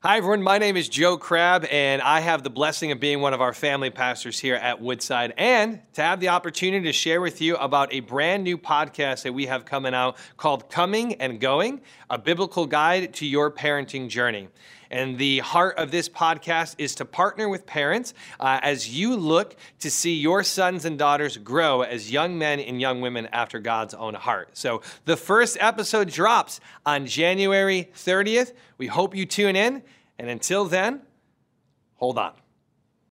Hi, everyone. My name is Joe Crabb, and I have the blessing of being one of our family pastors here at Woodside and to have the opportunity to share with you about a brand new podcast that we have coming out called Coming and Going A Biblical Guide to Your Parenting Journey. And the heart of this podcast is to partner with parents uh, as you look to see your sons and daughters grow as young men and young women after God's own heart. So the first episode drops on January 30th. We hope you tune in. And until then, hold on.